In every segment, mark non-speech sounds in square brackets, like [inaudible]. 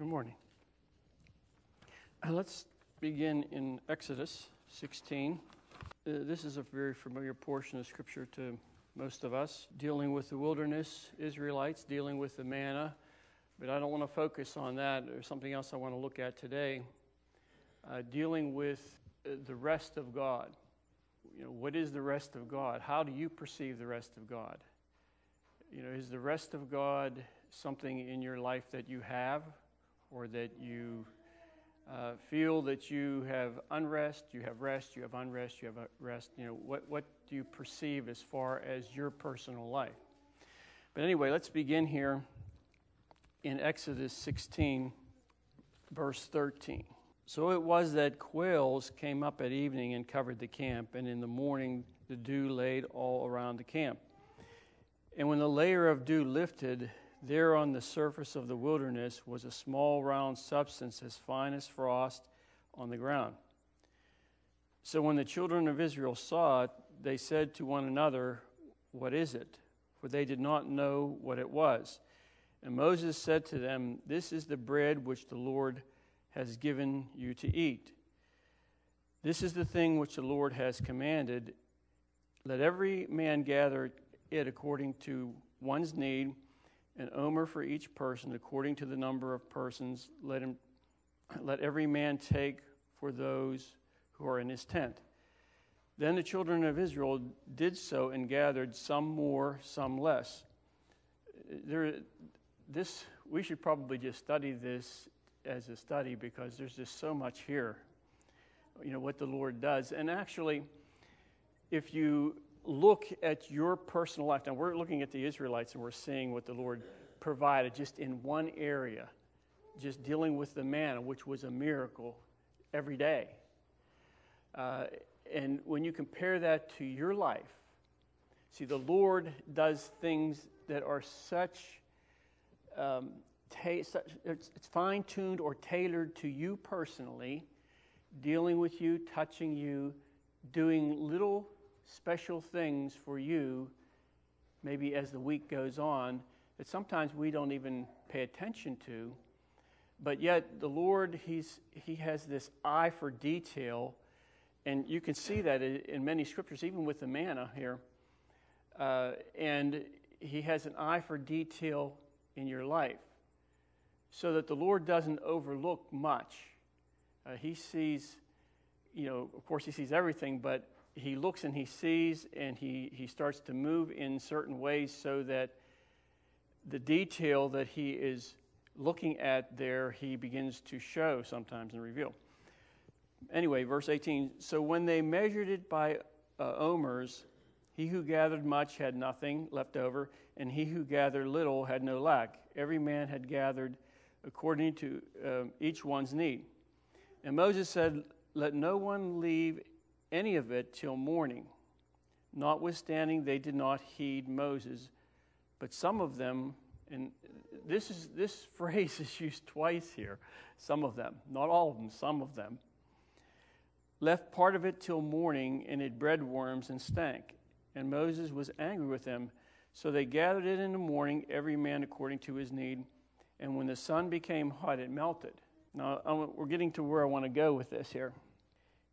Good morning. Uh, let's begin in Exodus 16. Uh, this is a very familiar portion of Scripture to most of us, dealing with the wilderness Israelites, dealing with the manna. But I don't want to focus on that. There's something else I want to look at today, uh, dealing with uh, the rest of God. You know, what is the rest of God? How do you perceive the rest of God? You know, is the rest of God something in your life that you have or that you uh, feel that you have unrest, you have rest, you have unrest, you have rest. You know, what, what do you perceive as far as your personal life? But anyway, let's begin here in Exodus 16, verse 13. So it was that quails came up at evening and covered the camp, and in the morning the dew laid all around the camp. And when the layer of dew lifted, there on the surface of the wilderness was a small round substance as fine as frost on the ground. So when the children of Israel saw it, they said to one another, What is it? For they did not know what it was. And Moses said to them, This is the bread which the Lord has given you to eat. This is the thing which the Lord has commanded. Let every man gather it according to one's need an omer for each person, according to the number of persons. Let, him, let every man take for those who are in his tent. Then the children of Israel did so and gathered some more, some less. There, this, we should probably just study this as a study because there's just so much here, you know, what the Lord does. And actually, if you look at your personal life. Now, we're looking at the Israelites and we're seeing what the Lord provided just in one area, just dealing with the manna, which was a miracle every day. Uh, and when you compare that to your life, see, the Lord does things that are such, um, ta- such it's, it's fine tuned or tailored to you personally, dealing with you, touching you, doing little special things for you, maybe as the week goes on, that sometimes we don't even pay attention to. But yet, the Lord, he's, He has this eye for detail, and you can see that in many scriptures, even with the manna here. Uh, and He has an eye for detail in your life so that the Lord doesn't overlook much. Uh, he sees, you know, of course, He sees everything, but he looks and he sees and he, he starts to move in certain ways so that the detail that he is looking at there, he begins to show sometimes and reveal. Anyway, verse 18 So when they measured it by uh, omers, he who gathered much had nothing left over, and he who gathered little had no lack. Every man had gathered according to uh, each one's need. And Moses said, Let no one leave any of it till morning. Notwithstanding, they did not heed Moses, but some of them, and this, is, this [laughs] phrase is used twice here, some of them, not all of them, some of them, left part of it till morning, and it bred worms and stank. And Moses was angry with them. So they gathered it in the morning, every man according to his need. And when the sun became hot, it melted. Now, we're getting to where I want to go with this here.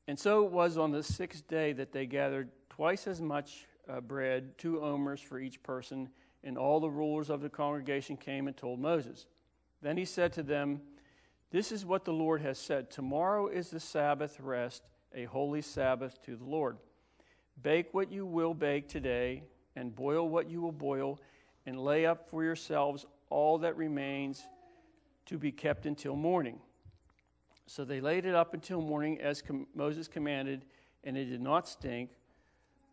And so it was on the sixth day that they gathered twice as much uh, bread, two omers for each person, and all the rulers of the congregation came and told Moses. Then he said to them, This is what the Lord has said Tomorrow is the Sabbath rest, a holy Sabbath to the Lord. Bake what you will bake today, and boil what you will boil, and lay up for yourselves all that remains to be kept until morning. So they laid it up until morning as com- Moses commanded, and it did not stink,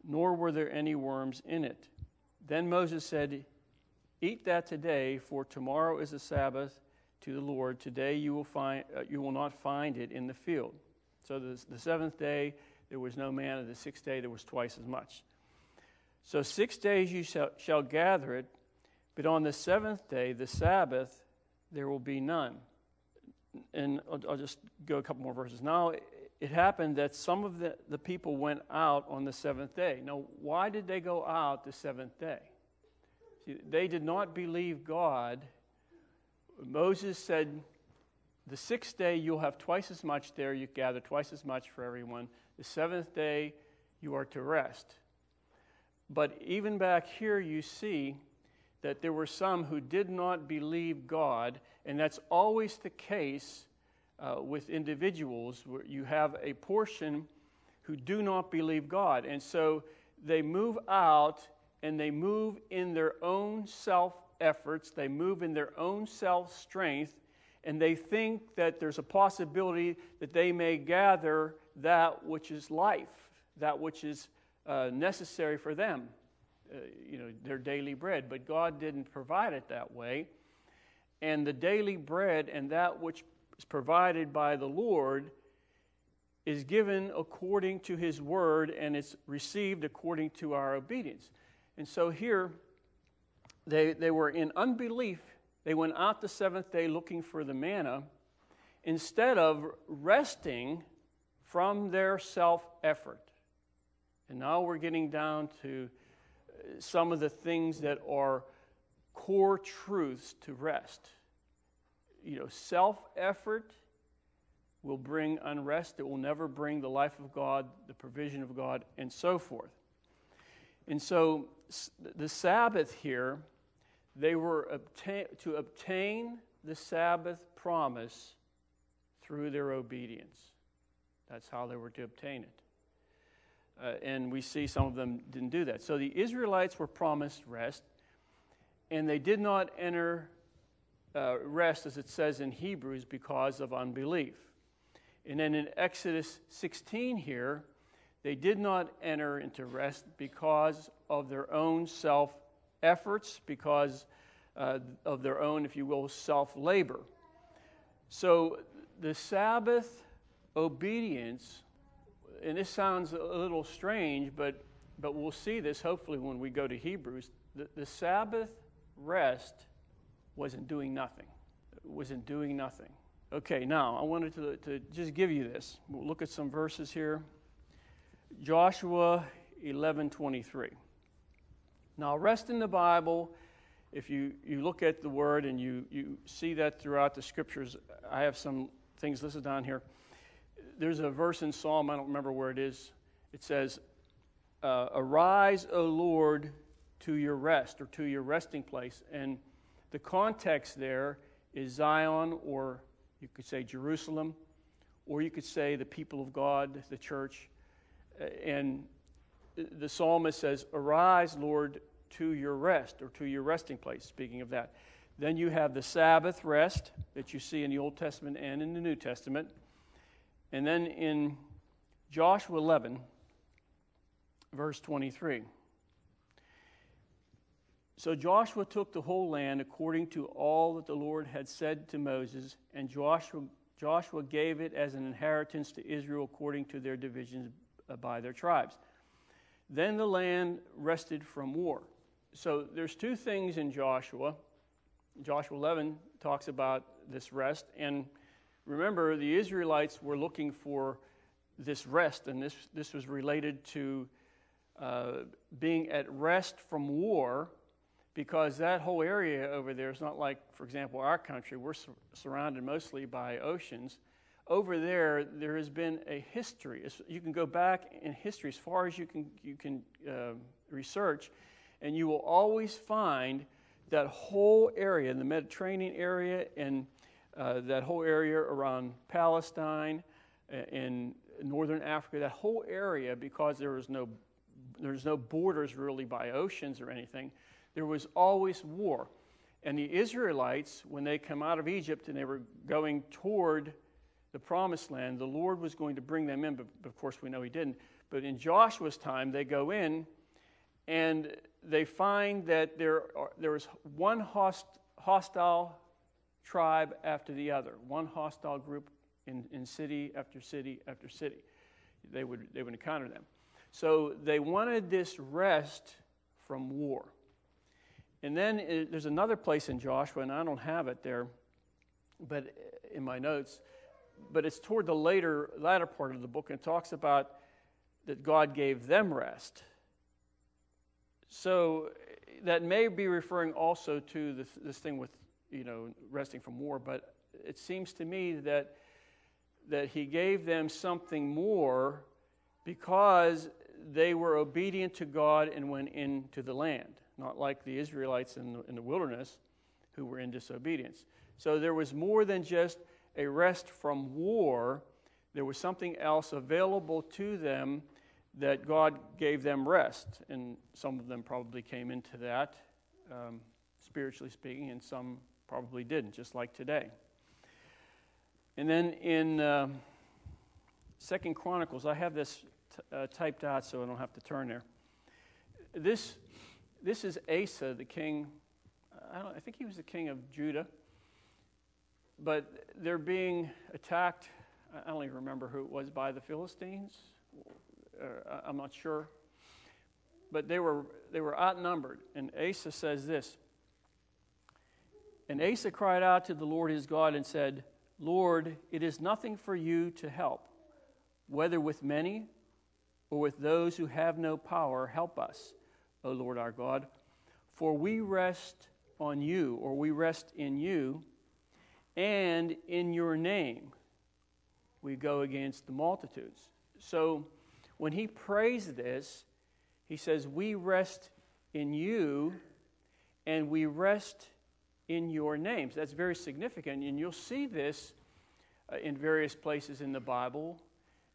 nor were there any worms in it. Then Moses said, Eat that today, for tomorrow is a Sabbath to the Lord. Today you will, find, uh, you will not find it in the field. So the, the seventh day, there was no manna. The sixth day, there was twice as much. So six days you shall, shall gather it, but on the seventh day, the Sabbath, there will be none and I'll, I'll, just go a couple more verses. Now, it happened that some of the, the people went out on the seventh day. Now, why did they go out the seventh day? See, they did not believe God. Moses said, The sixth day, you'll have twice as much there. You gather twice as much for everyone. The seventh day, you are to rest. But even back here, you see that there were some who did not believe God, and that's always the case uh, with individuals where you have a portion who do not believe God. And so they move out and they move in their own self efforts, they move in their own self strength, and they think that there's a possibility that they may gather that which is life, that which is uh, necessary for them, uh, you know, their daily bread. But God didn't provide it that way. And the daily bread and that which is provided by the Lord is given according to his word and it's received according to our obedience. And so here, they, they were in unbelief. They went out the seventh day looking for the manna instead of resting from their self effort. And now we're getting down to uh, some of the things that are core truths to rest. You know, self effort will bring unrest, it will never bring the life of God, the provision of God, and so forth. And so the Sabbath here, they were obtain, to obtain the Sabbath promise through their obedience. That's how they were to obtain it. Uh, and we see some of them didn't do that. So the Israelites were promised rest, and they did not enter uh, rest, as it says in Hebrews, because of unbelief. And then in Exodus 16 here, they did not enter into rest because of their own self efforts, because uh, of their own, if you will, self labor. So the Sabbath obedience, and this sounds a little strange, but, but we'll see this hopefully when we go to Hebrews. The, the Sabbath rest wasn't doing nothing, it wasn't doing nothing. Okay, now I wanted to, to just give you this. We'll look at some verses here. Joshua 11:23. Now, rest in the Bible. If you, you look at the word and you, you see that throughout the scriptures, I have some things listed down here. There's a verse in Psalm, I don't remember where it is. It says, uh, Arise, O Lord, to your rest or to your resting place. And the context there is Zion or you could say Jerusalem, or you could say the people of God, the church. Uh, and the psalmist says, Arise, Lord, to your rest or to your resting place, speaking of that. Then you have the Sabbath rest that you see in the Old Testament and in the New Testament. And then in Joshua 11, verse 23. So Joshua took the whole land according to all that the Lord had said to Moses, and Joshua, Joshua gave it as an inheritance to Israel according to their divisions uh, by their tribes. Then the land rested from war. So there's two things in Joshua. Joshua 11 talks about this rest, and remember, the Israelites were looking for this rest, and this, this was related to uh, being at rest from war because that whole area over there is not like, for example, our country. We're sur- surrounded mostly by oceans. Over there, there has been a history. You can go back in history as far as you can, you can uh, research, and you will always find that whole area, in the Mediterranean area, and uh, that whole area around Palestine, in northern Africa, that whole area, because there was no, there's no borders really by oceans or anything, there was always war. And the Israelites, when they come out of Egypt and they were going toward the promised land, the Lord was going to bring them in, but of course we know He didn't. But in Joshua's time, they go in and they find that there, are, there is one host, hostile tribe after the other, one hostile group in, in city after city after city. They would, they would encounter them. So they wanted this rest from war. And then it, there's another place in Joshua, and I don't have it there, but uh, in my notes, but it's toward the later latter part of the book, and talks about that God gave them rest. So uh, that may be referring also to this, this thing with you know, resting from war, but it seems to me that, that he gave them something more because they were obedient to God and went into the land, not like the Israelites in the, in the wilderness who were in disobedience. So there was more than just a rest from war, there was something else available to them that God gave them rest. And some of them probably came into that, um, spiritually speaking, and some probably didn't, just like today. And then in uh, Second Chronicles, I have this t- uh, typed out so I don't have to turn there. This, this is Asa, the king. I, I think he was the king of Judah. But they're being attacked. I don't even remember who it was by the Philistines. I'm not sure. But they were, they were outnumbered. And Asa says this And Asa cried out to the Lord his God and said, Lord, it is nothing for you to help, whether with many or with those who have no power, help us, O Lord our God. For we rest on you, or we rest in you, and in your name we go against the multitudes. So when he prays this, he says, We rest in you, and we rest in your names. That's very significant, and you'll see this uh, in various places in the Bible.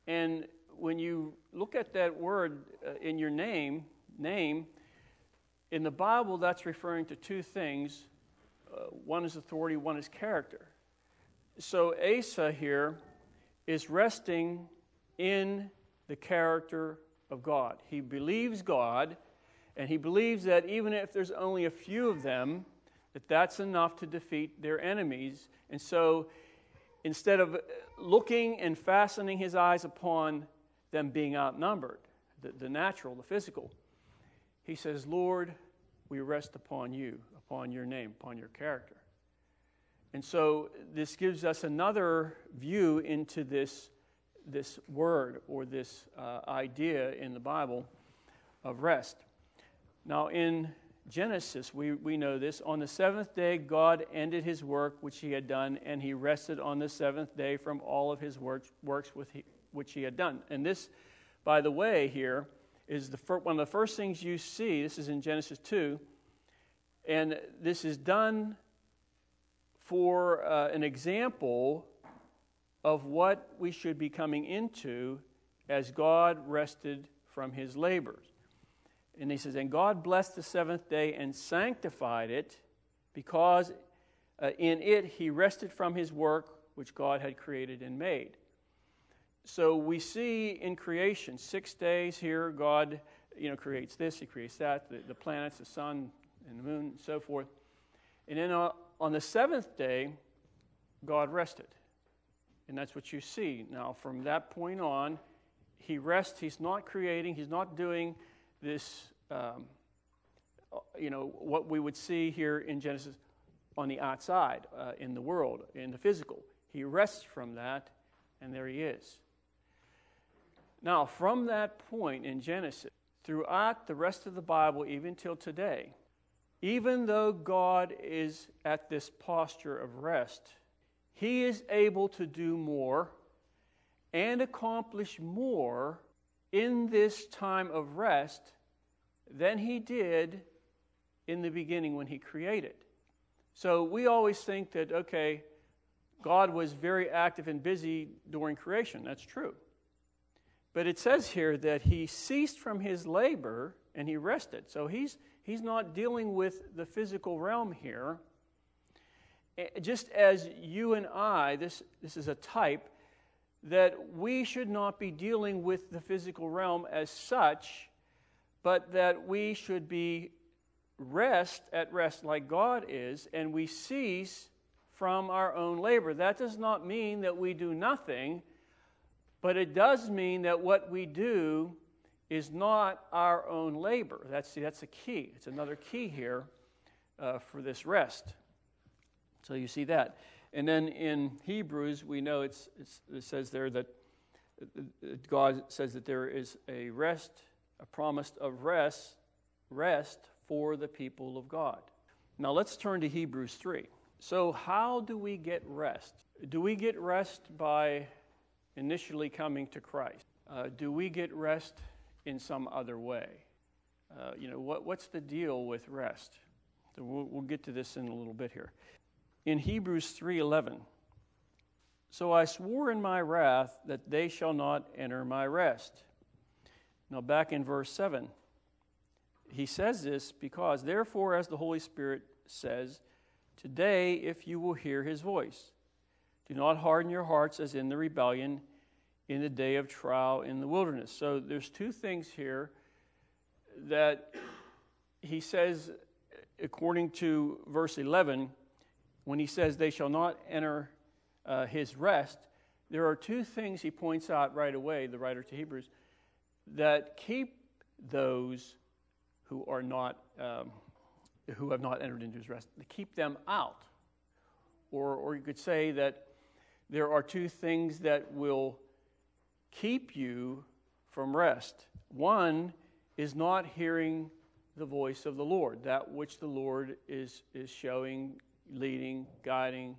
And when you look at that word uh, in your name, name, in the Bible, that's referring to two things. Uh, one is authority, one is character. So Asa here is resting in the character of God. He believes God, and he believes that even if there's only a few of them, that that's enough to defeat their enemies. And so instead of looking and fastening his eyes upon them being outnumbered, the, the natural, the physical. He says, Lord, we rest upon you, upon your name, upon your character. And so this gives us another view into this, this word or this uh, idea in the Bible of rest. Now, in Genesis, we, we know this. On the seventh day, God ended his work which he had done, and he rested on the seventh day from all of his works, works he, which he had done. And this, by the way, here is the fir- one of the first things you see. This is in Genesis 2. And this is done for uh, an example of what we should be coming into as God rested from his labors. And he says, And God blessed the seventh day and sanctified it because uh, in it he rested from his work which God had created and made. So we see in creation, six days here, God you know, creates this, He creates that, the, the planets, the sun, and the moon, and so forth. And then uh, on the seventh day, God rested. And that's what you see. Now, from that point on, He rests. He's not creating, He's not doing this, um, you know, what we would see here in Genesis on the outside, uh, in the world, in the physical. He rests from that, and there He is. Now, from that point in Genesis, throughout the rest of the Bible, even till today, even though God is at this posture of rest, He is able to do more and accomplish more in this time of rest than He did in the beginning when He created. So we always think that, okay, God was very active and busy during creation. That's true. But it says here that he ceased from his labor and he rested. So he's, he's not dealing with the physical realm here. Just as you and I, this, this is a type, that we should not be dealing with the physical realm as such, but that we should be rest at rest like God is, and we cease from our own labor. That does not mean that we do nothing but it does mean that what we do is not our own labor. That's, that's a key. It's another key here uh, for this rest. So you see that. And then in Hebrews, we know it's, it's, it says there that God says that there is a rest, a promise of rest, rest for the people of God. Now let's turn to Hebrews 3. So, how do we get rest? Do we get rest by initially coming to Christ? Uh, do we get rest in some other way? Uh, you know, what, what's the deal with rest? We'll, we'll get to this in a little bit here. In Hebrews 3:11, so I swore in my wrath that they shall not enter my rest. Now, back in verse 7, he says this because, therefore, as the Holy Spirit says, Today, if you will hear his voice, do not harden your hearts as in the rebellion in the day of trial in the wilderness. So there's two things here that he says, according to verse 11, when he says, They shall not enter uh, his rest, there are two things he points out right away, the writer to Hebrews, that keep those who are not. Um, who have not entered into his rest, to keep them out. Or, or you could say that there are two things that will keep you from rest. One is not hearing the voice of the Lord, that which the Lord is, is showing, leading, guiding,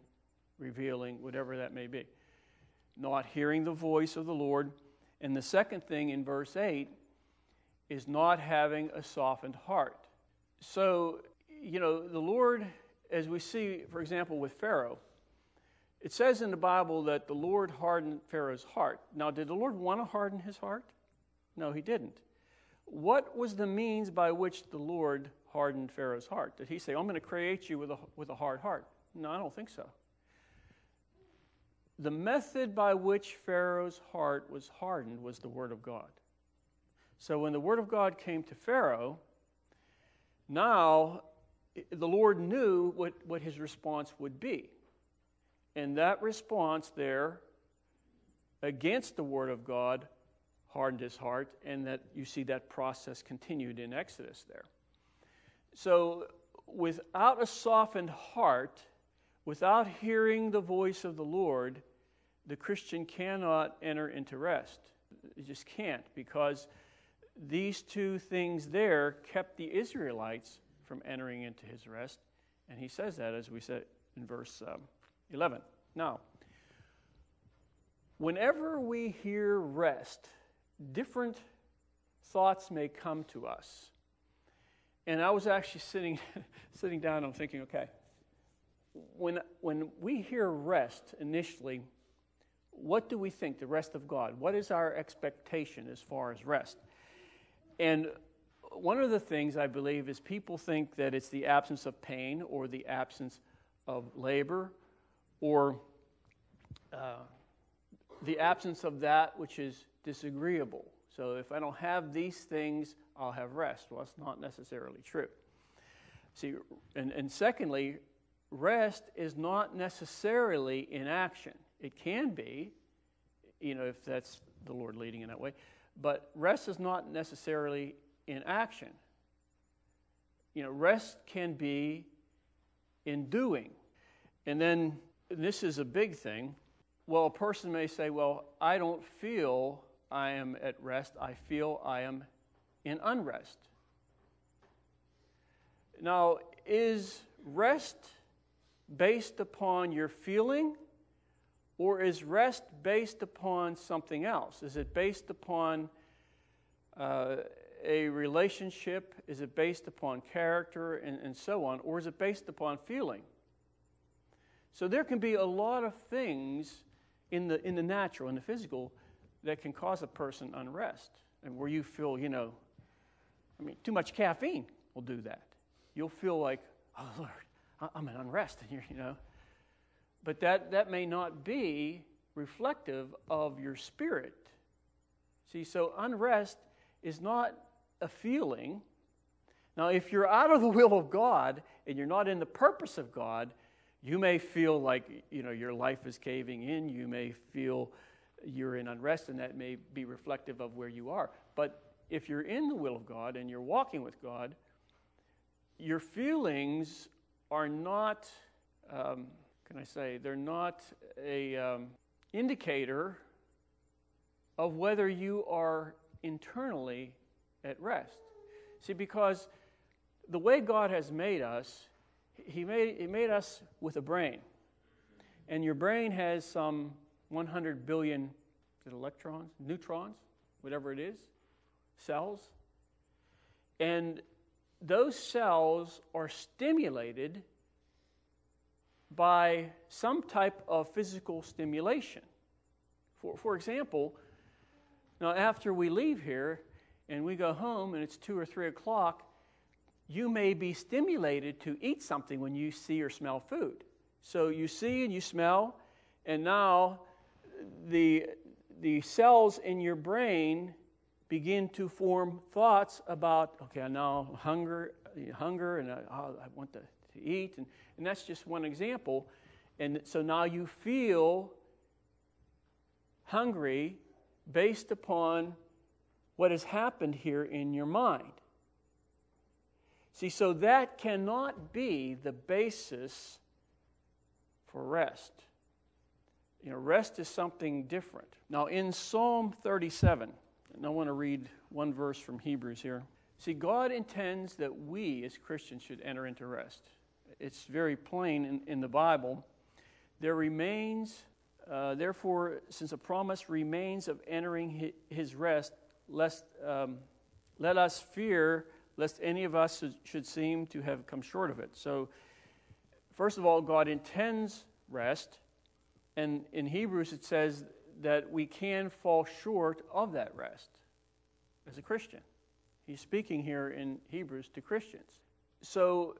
revealing, whatever that may be. Not hearing the voice of the Lord. And the second thing in verse 8 is not having a softened heart. So you know, the Lord, as we see, for example, with Pharaoh, it says in the Bible that the Lord hardened Pharaoh's heart. Now, did the Lord want to harden his heart? No, he didn't. What was the means by which the Lord hardened Pharaoh's heart? Did he say, I'm going to create you with a, with a hard heart? No, I don't think so. The method by which Pharaoh's heart was hardened was the Word of God. So when the Word of God came to Pharaoh, now the Lord knew what, what his response would be. And that response there against the word of God hardened his heart, and that you see that process continued in Exodus there. So, without a softened heart, without hearing the voice of the Lord, the Christian cannot enter into rest. It just can't because these two things there kept the Israelites from entering into his rest. And he says that, as we said in verse um, 11. Now, whenever we hear rest, different thoughts may come to us. And I was actually sitting, [laughs] sitting down and thinking, okay, when, when we hear rest initially, what do we think, the rest of God? What is our expectation as far as rest? And one of the things I believe is people think that it's the absence of pain or the absence of labor or uh, the absence of that which is disagreeable. So if I don't have these things, I'll have rest. Well, that's not necessarily true. See, and, and secondly, rest is not necessarily inaction. It can be, you know, if that's the Lord leading in that way, but rest is not necessarily in action. You know, rest can be in doing. And then this is a big thing. Well, a person may say, Well, I don't feel I am at rest, I feel I am in unrest. Now, is rest based upon your feeling, or is rest based upon something else? Is it based upon uh, a relationship? Is it based upon character and, and so on? Or is it based upon feeling? So there can be a lot of things in the, in the natural, in the physical, that can cause a person unrest. And where you feel, you know, I mean, too much caffeine will do that. You'll feel like, oh, Lord, I'm in unrest. [laughs] And you know. But that, that may not be reflective of your spirit. See, so unrest is not a feeling. Now, if you're out of the will of God and you're not in the purpose of God, you may feel like you know your life is caving in. You may feel you're in unrest, and that may be reflective of where you are. But if you're in the will of God and you're walking with God, your feelings are not, um, can I say, they're not a um, indicator of whether you are internally at rest. See, because the way God has made us, he made, he made us with a brain. And your brain has some 100 billion electrons, neutrons, whatever it is, cells. And those cells are stimulated by some type of physical stimulation. For, for example, now after we leave here and we go home and it's two or three o'clock, you may be stimulated to eat something when you see or smell food. So you see and you smell, and now the, the cells in your brain begin to form thoughts about, okay, I now hunger, hunger, and I, oh, I want to, to eat, and, and that's just one example. And so now you feel hungry based upon what has happened here in your mind. See, so that cannot be the basis for rest. You know, rest is something different. Now, in Psalm 37, and I want to read one verse from Hebrews here. See, God intends that we as Christians should enter into rest. It's very plain in, in the Bible. There remains, uh, therefore, since a promise remains of entering his rest, lest, um, let us fear lest any of us should seem to have come short of it. So, first of all, God intends rest. And in Hebrews, it says that we can fall short of that rest as a Christian. He's speaking here in Hebrews to Christians. So,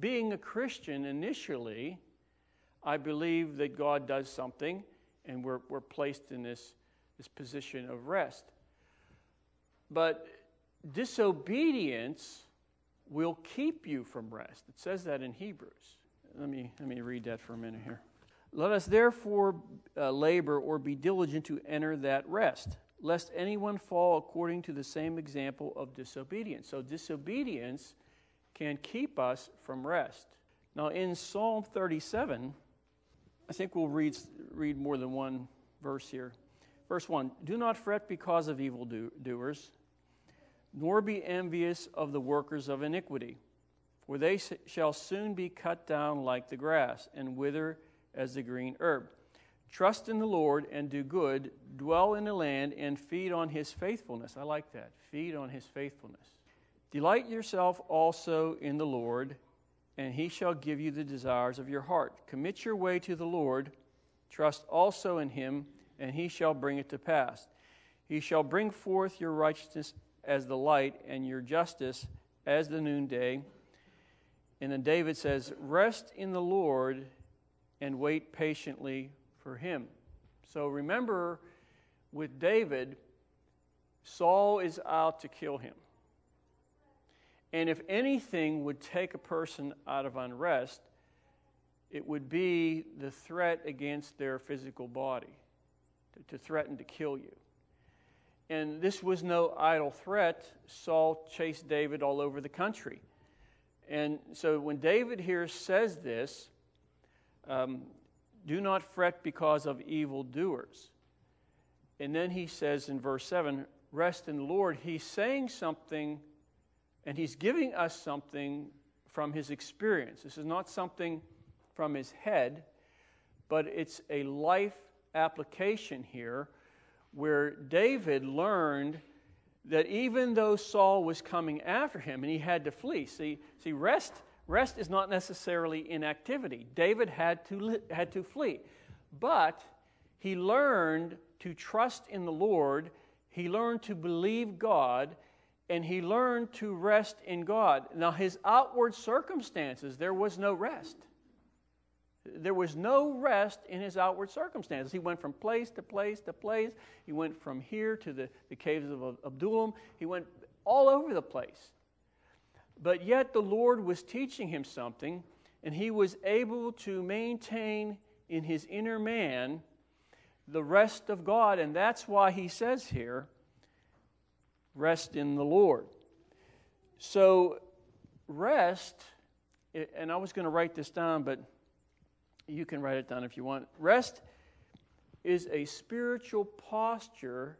being a Christian initially, I believe that God does something and we're, we're placed in this, this position of rest. But disobedience will keep you from rest. It says that in Hebrews. Let me, let me read that for a minute here. Let us therefore uh, labor or be diligent to enter that rest, lest anyone fall according to the same example of disobedience. So, disobedience can keep us from rest. Now, in Psalm 37, I think we'll read, read more than one verse here. Verse 1 Do not fret because of evildoers, nor be envious of the workers of iniquity, for they shall soon be cut down like the grass and wither as the green herb. Trust in the Lord and do good, dwell in the land and feed on his faithfulness. I like that. Feed on his faithfulness. Delight yourself also in the Lord, and he shall give you the desires of your heart. Commit your way to the Lord, trust also in him, and he shall bring it to pass. He shall bring forth your righteousness as the light, and your justice as the noonday. And then David says, Rest in the Lord and wait patiently for him. So remember, with David, Saul is out to kill him. And if anything would take a person out of unrest, it would be the threat against their physical body, to, threaten to kill you. And this was no idle threat. Saul chased David all over the country. And so when David here says this, um, do not fret because of evildoers. And then he says in verse 7, rest in the Lord. He's saying something, and he's giving us something from his experience. This is not something from his head, but it's a life application here where David learned that even though Saul was coming after him and he had to flee, see, see rest, rest is not necessarily inactivity. David had to, had to flee. But he learned to trust in the Lord, he learned to believe God, and he learned to rest in God. Now, his outward circumstances, there was no rest. There was no rest in his outward circumstances. He went from place to place to place. He went from here to the, the caves of Adullam. He went all over the place. But yet the Lord was teaching him something, and he was able to maintain in his inner man the rest of God. And that's why he says here, rest in the Lord. So, rest, and I was going to write this down, but you can write it down if you want. Rest is a spiritual posture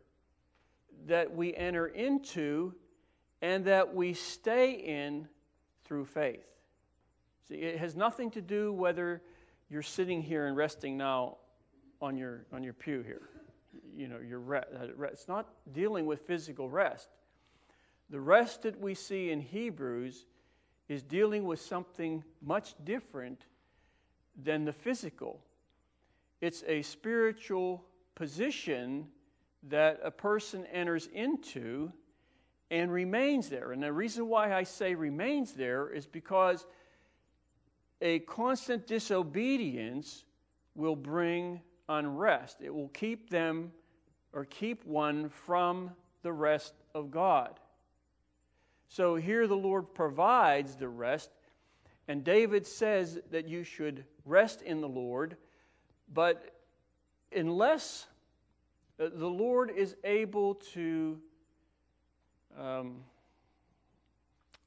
that we enter into and that we stay in through faith. See, it has nothing to do whether you're sitting here and resting now on your, on your pew here. You know, your rest. Uh, it's not dealing with physical rest. The rest that we see in Hebrews is dealing with something much different than the physical. It's a spiritual position that a person enters into and remains there. And the reason why I say remains there is because a constant disobedience will bring unrest. It will keep them or keep one from the rest of God. So here the Lord provides the rest, and David says that you should rest in the Lord, but unless uh, the Lord is able to um,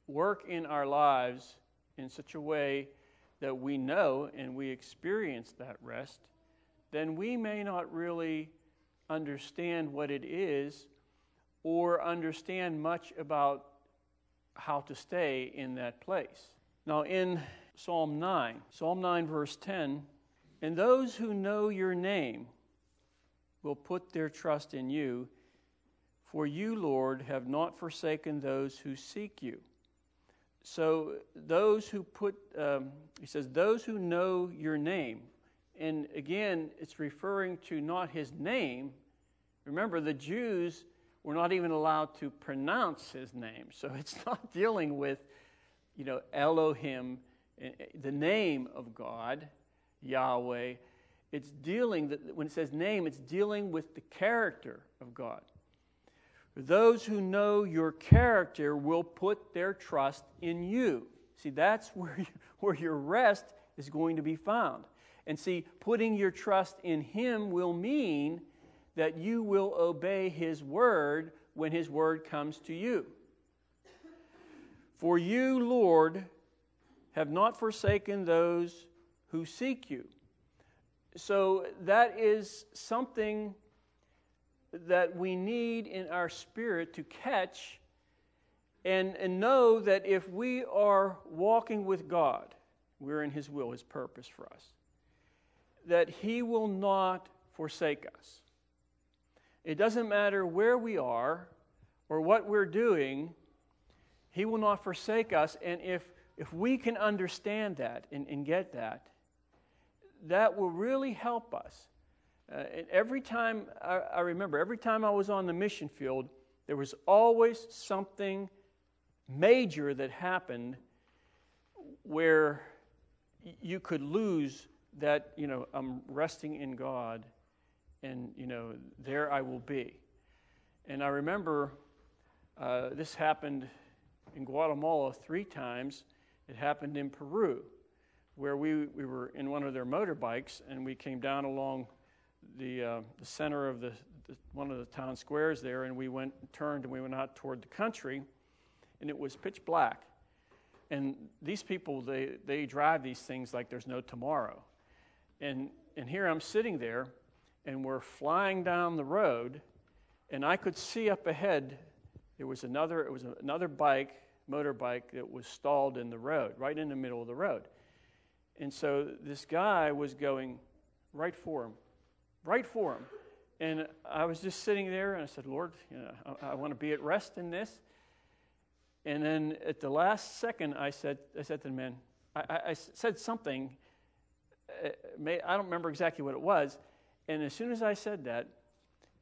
work in our lives in such a way that we know and we experience that rest, then we may not really understand what it is or understand much about how to stay in that place. Now, in Psalm 9, Psalm 9, verse 10, and those who know your name will put their trust in you, for you, Lord, have not forsaken those who seek you. So, those who put, um, he says, those who know your name. And again, it's referring to not his name. Remember, the Jews were not even allowed to pronounce his name. So, [laughs] it's not dealing with, you know, Elohim, eh, eh, the name of God, Yahweh. It's dealing, that when it says name, it's dealing with the character of God. Those who know your character will put their trust in you. See, that's [laughs] where, you, where your rest is going to be found. And see, putting your trust in Him will mean that you will obey His word when His word comes to you. For you, Lord, have not forsaken those who seek you. So that is something that we need in our spirit to catch and, and know that if we are walking with God, we're in His will, His purpose for us, that He will not forsake us. It doesn't matter where we are or what we're doing, He will not forsake us. And if, if we can understand that and, and get that, that will really help us uh, and every time, I, I remember, every time I was on the mission field, there was always something major that happened where you could lose that, you know, I'm resting in God and, you know, there I will be. And I remember uh, this happened in Guatemala three times. It happened in Peru, where we, we were in one of their motorbikes and we came down along the, uh, the center of the, the, one of the town squares there, and we went turned and we went out toward the country, and it was pitch black. And these people, they, they drive these things like there's no tomorrow. And, and here I'm sitting there, and we're flying down the road, and I could see up ahead there was another, it was another bike, motorbike, that was stalled in the road, right in the middle of the road. And so this guy was going right for him right for him. And I was just sitting there and I said, Lord, you know, I, I want to be at rest in this. And then at the last second, I said, I said to the man, I, I said something. Uh, may, I don't remember exactly what it was. And as soon as I said that,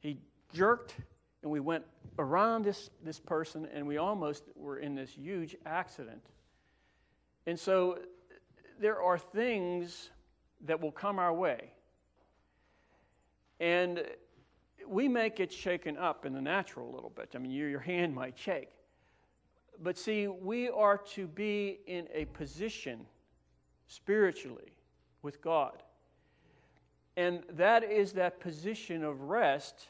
he jerked and we went around this, this person and we almost were in this huge accident. And so there are things that will come our way and we may get shaken up in the natural a little bit. I mean, your, your hand might shake. But see, we are to be in a position spiritually with God. And that is that position of rest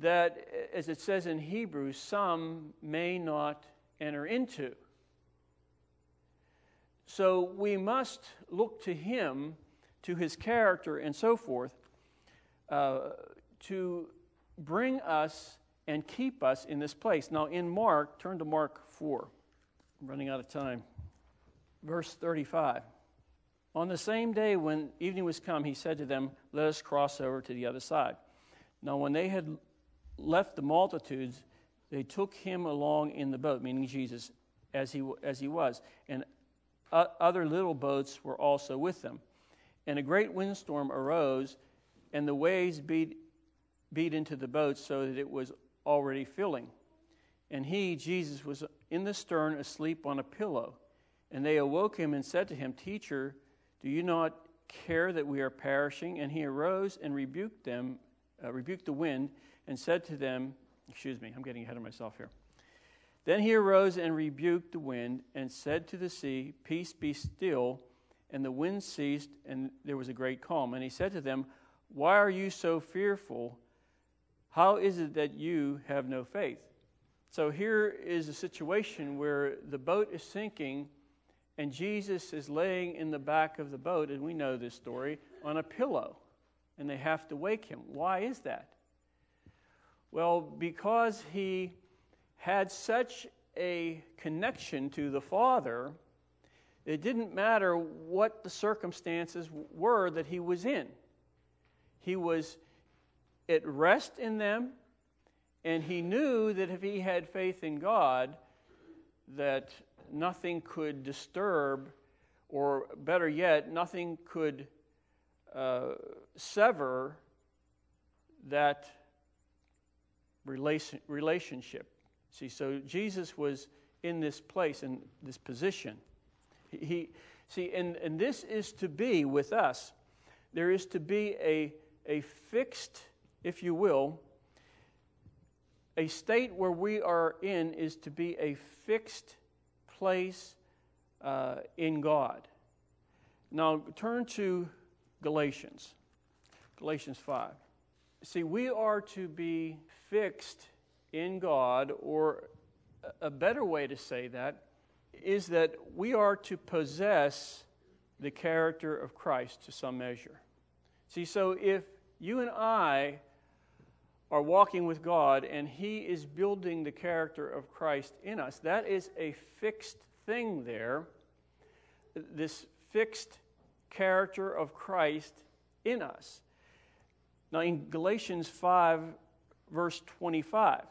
that, as it says in Hebrews, some may not enter into. So we must look to Him, to His character, and so forth, uh, to bring us and keep us in this place. Now, in Mark, turn to Mark 4. I'm running out of time. Verse 35. On the same day when evening was come, he said to them, Let us cross over to the other side. Now, when they had left the multitudes, they took him along in the boat, meaning Jesus, as he, as he was. And other little boats were also with them. And a great windstorm arose, and the waves beat, beat into the boat so that it was already filling. And he, Jesus, was in the stern asleep on a pillow. And they awoke him and said to him, Teacher, do you not care that we are perishing? And he arose and rebuked them, uh, rebuked the wind, and said to them, Excuse me, I'm getting ahead of myself here. Then he arose and rebuked the wind and said to the sea, Peace be still. And the wind ceased, and there was a great calm. And he said to them, Why are you so fearful? How is it that you have no faith? So here is a situation where the boat is sinking and Jesus is laying in the back of the boat, and we know this story, on a pillow, and they have to wake him. Why is that? Well, because he had such a connection to the Father, it didn't matter what the circumstances were that he was in. He was at rest in them, and he knew that if he had faith in God, that nothing could disturb, or better yet, nothing could uh, sever that relation, relationship. See, so Jesus was in this place, in this position. He, see, and, and this is to be with us. There is to be a, a fixed, if you will, a state where we are in is to be a fixed place uh, in God. Now, turn to Galatians, Galatians 5. See, we are to be fixed in God, or a better way to say that is that we are to possess the character of Christ to some measure. See, so if you and I are walking with God and He is building the character of Christ in us. That is a fixed thing there, this fixed character of Christ in us. Now, in Galatians 5, verse 25,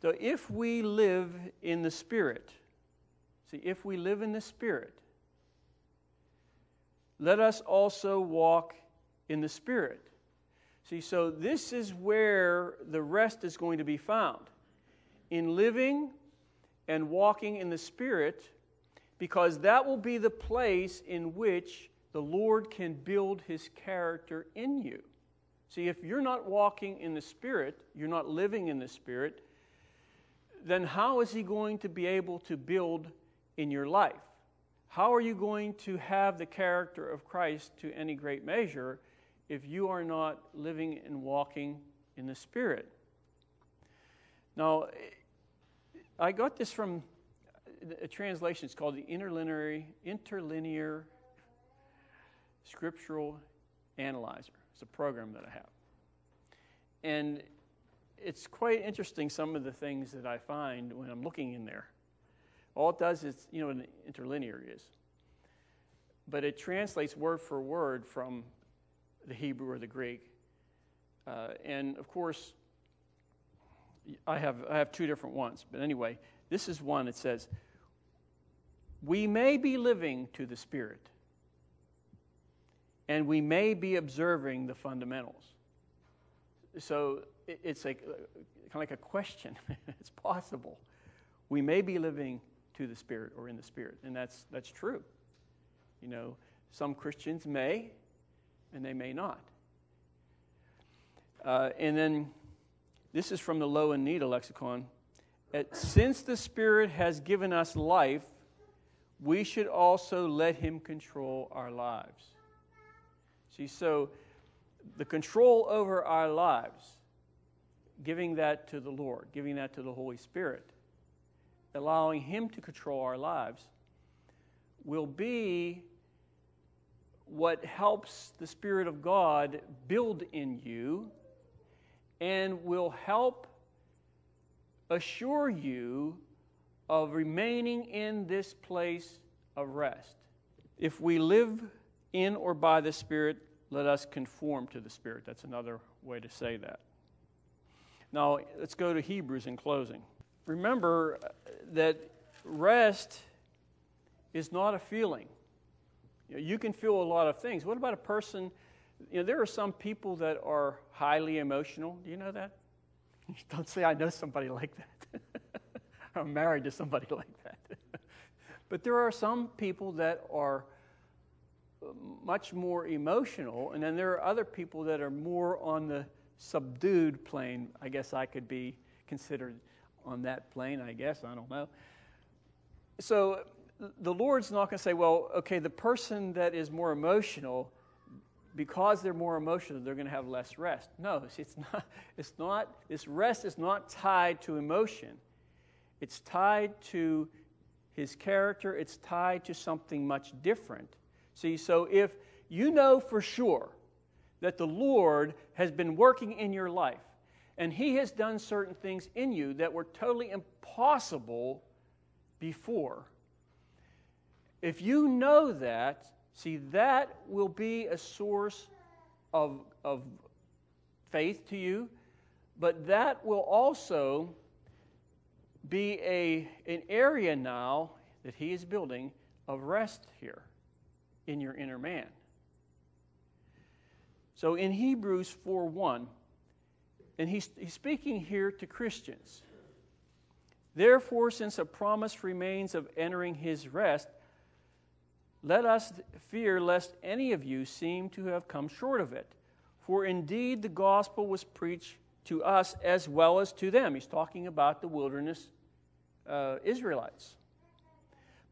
so if we live in the Spirit, see, if we live in the Spirit, let us also walk in the Spirit. See, so this is where the rest is going to be found in living and walking in the Spirit, because that will be the place in which the Lord can build his character in you. See, if you're not walking in the Spirit, you're not living in the Spirit, then how is he going to be able to build in your life? How are you going to have the character of Christ to any great measure if you are not living and walking in the Spirit. Now, I got this from a translation. It's called the Interlinear, Interlinear Scriptural Analyzer. It's a program that I have. And it's quite interesting some of the things that I find when I'm looking in there. All it does is, you know an interlinear is. But it translates word for word from the Hebrew or the Greek. Uh, and of course, I have, I have two different ones. But anyway, this is one that says, We may be living to the Spirit, and we may be observing the fundamentals. So it's like, kind of like a question. [laughs] it's possible. We may be living to the Spirit or in the Spirit, and that's, that's true. You know, some Christians may, and they may not. Uh, and then this is from the Louw and Nida lexicon. Since the Spirit has given us life, we should also let Him control our lives. See, so the control over our lives, giving that to the Lord, giving that to the Holy Spirit, allowing Him to control our lives, will be what helps the Spirit of God build in you and will help assure you of remaining in this place of rest. If we live in or by the Spirit, let us conform to the Spirit. That's another way to say that. Now, let's go to Hebrews in closing. Remember that rest is not a feeling. You, know, you can feel a lot of things. What about a person? You know, there are some people that are highly emotional. Do you know that? [laughs] Don't say I know somebody like that. [laughs] I'm married to somebody [laughs] like that. but there are some people that are much more emotional, and then there are other people that are more on the subdued plane. I guess I could be considered on that plane, I guess. I don't know. So the Lord's not going to say, well, okay, the person that is more emotional, because they're more emotional, they're going to have less rest. No, [laughs] it's not, it's not, this rest is not tied to emotion. It's tied to his character, it's tied to something much different. See, so if you know for sure that the Lord has been working in your life and He has done certain things in you that were totally impossible before, if you know that, see, that will be a source of, of faith to you, but that will also be a, an area now that He is building of rest here in your inner man. So in Hebrews 4 1, and he's, he's speaking here to Christians. Therefore, since a promise remains of entering his rest, let us fear lest any of you seem to have come short of it. For indeed the gospel was preached to us as well as to them. He's talking about the wilderness uh, Israelites.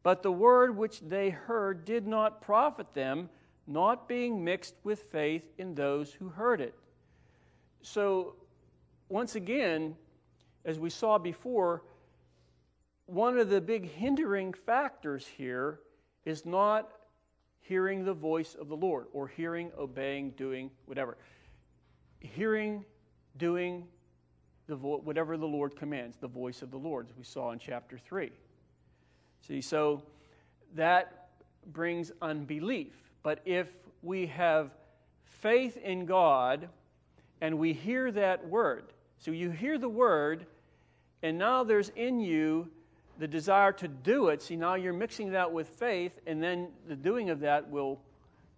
But the word which they heard did not profit them, not being mixed with faith in those who heard it. So, once again, as we saw before, one of the big hindering factors here is not hearing the voice of the Lord or hearing, obeying, doing, whatever. Hearing, doing the vo- whatever the Lord commands, the voice of the Lord, as we saw in chapter 3. See, so that brings unbelief. But if we have faith in God and we hear that word, so you hear the word, and now there's in you the desire to do it. See, now you're mixing that with faith, and then the doing of that will,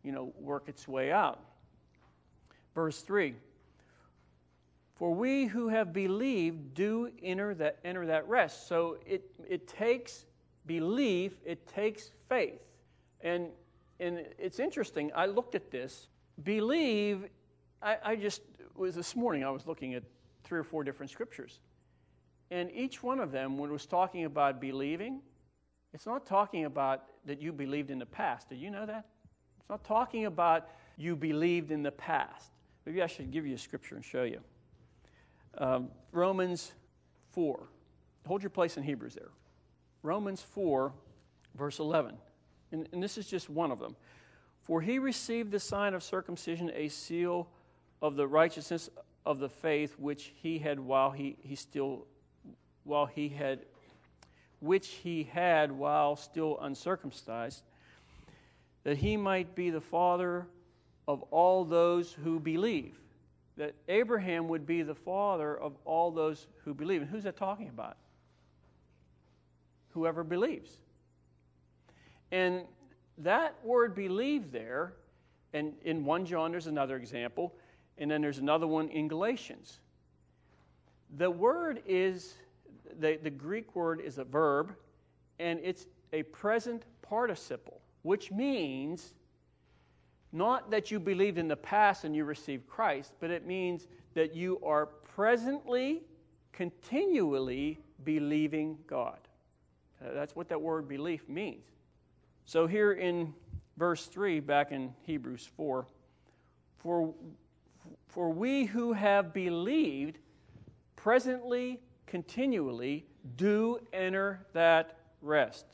you know, work its way out. Verse 3 For we who have believed do enter that, enter that rest. So it, it takes belief, it takes faith. And, and it's interesting, I looked at this. Believe, I, I just was this morning, I was looking at three or four different scriptures. And each one of them, when it was talking about believing, it's not talking about that you believed in the past. Do you know that? It's not talking about you believed in the past. Maybe I should give you a scripture and show you. Um, Romans 4. Hold your place in Hebrews there. Romans 4, verse 11. And, and, this is just one of them. For he received the sign of circumcision, a seal of the righteousness of the faith which he had while he, he still while he had which he had while still uncircumcised, that he might be the father of all those who believe. That Abraham would be the father of all those who believe. And who's that talking about? Whoever believes. And that word believe there, and in 1 John there's another example, and then there's another one in Galatians. The word is, the, the Greek word is a verb, and it's a present participle, which means not that you believed in the past and you received Christ, but it means that you are presently, continually believing God. Uh, that's what that word belief means. So, here in verse 3, back in Hebrews 4, for, for we who have believed presently, continually, do enter that rest.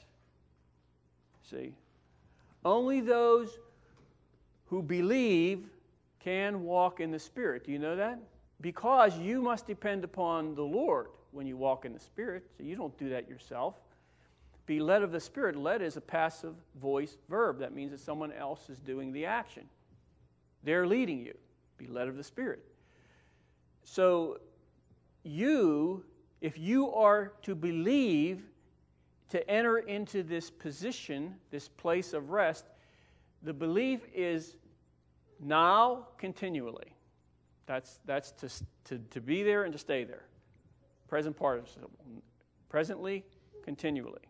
See? Only those who believe can walk in the Spirit. Do you know that? Because you must depend upon the Lord when you walk in the Spirit, so you don't do that yourself. Be led of the Spirit. Led is a passive voice verb. That means that someone else is doing the action. They're leading you. Be led of the Spirit. So, you, if you are to believe, to enter into this position, this place of rest, the belief is now continually. That's, that's to, to, to be there and to stay there. Present participle. Presently, continually.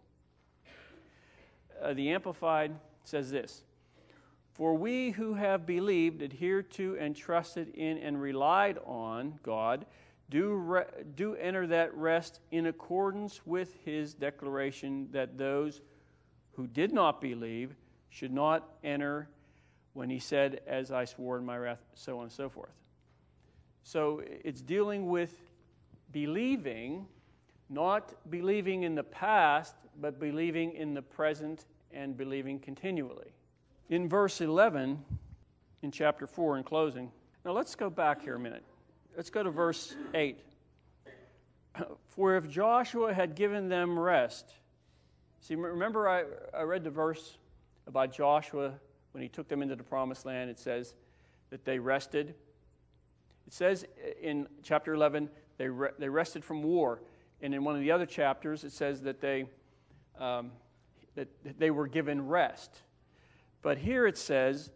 Uh, the Amplified says this For we who have believed, adhered to, and trusted in, and relied on God do, re- do enter that rest in accordance with his declaration that those who did not believe should not enter when he said, As I swore in my wrath, so on and so forth. So it's dealing with believing, not believing in the past, but believing in the present and believing continually. In verse 11, in chapter 4, in closing, now let's go back here a minute. Let's go to verse 8. [clears throat] For if Joshua had given them rest, see, remember I, I read the verse about Joshua when he took them into the promised land. It says that they rested. It says in chapter 11, they, re- they rested from war. And in one of the other chapters, it says that they, um, that they were given rest. But here it says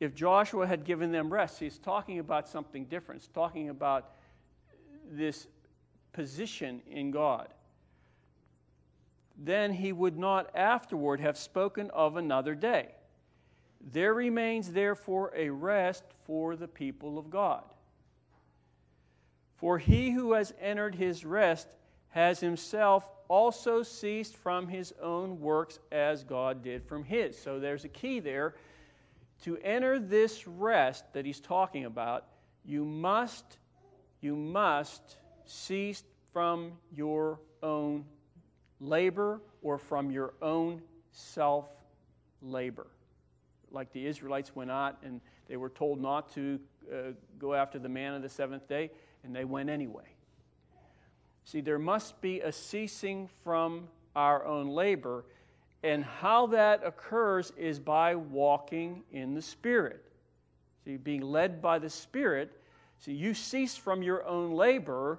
if Joshua had given them rest, he's talking about something different. He's talking about this position in God. Then he would not afterward have spoken of another day. There remains therefore a rest for the people of God. For he who has entered his rest has himself also ceased from his own works as God did from his. So there's a key there to enter this rest that he's talking about, you must, you must cease from your own labor or from your own self labor. Like the Israelites went out and they were told not to uh, go after the man of the seventh day, and they went anyway. See, there must be a ceasing from our own labor and how that occurs is by walking in the Spirit. See, being led by the Spirit. See, you cease from your own labor,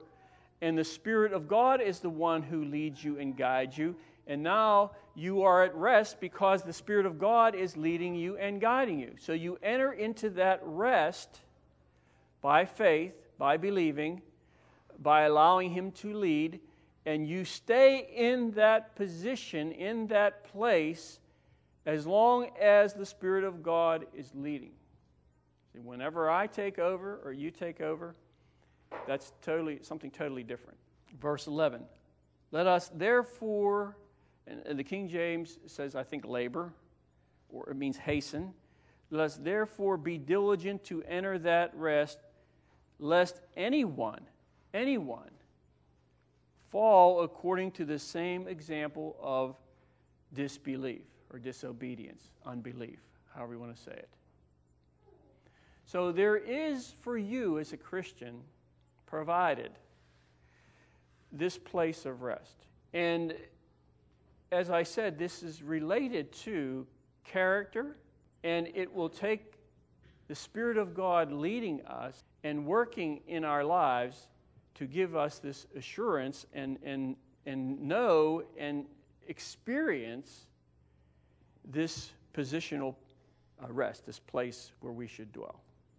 and the Spirit of God is the one who leads you and guides you. And now you are at rest because the Spirit of God is leading you and guiding you. So you enter into that rest by faith, by believing, by allowing Him to lead and you stay in that position, in that place, as long as the Spirit of God is leading. See, whenever I take over or you take over, that's totally something totally different. Verse 11. Let us therefore, and the King James says, I think, labor, or it means hasten. Let us therefore be diligent to enter that rest, lest anyone, anyone, fall according to the same example of disbelief or disobedience, unbelief, however you want to say it. So there is for you as a Christian provided this place of rest. And as I said, this is related to character, and it will take the Spirit of God leading us and working in our lives to give us this assurance and, and, and know and experience this positional uh, rest, this place where we should dwell.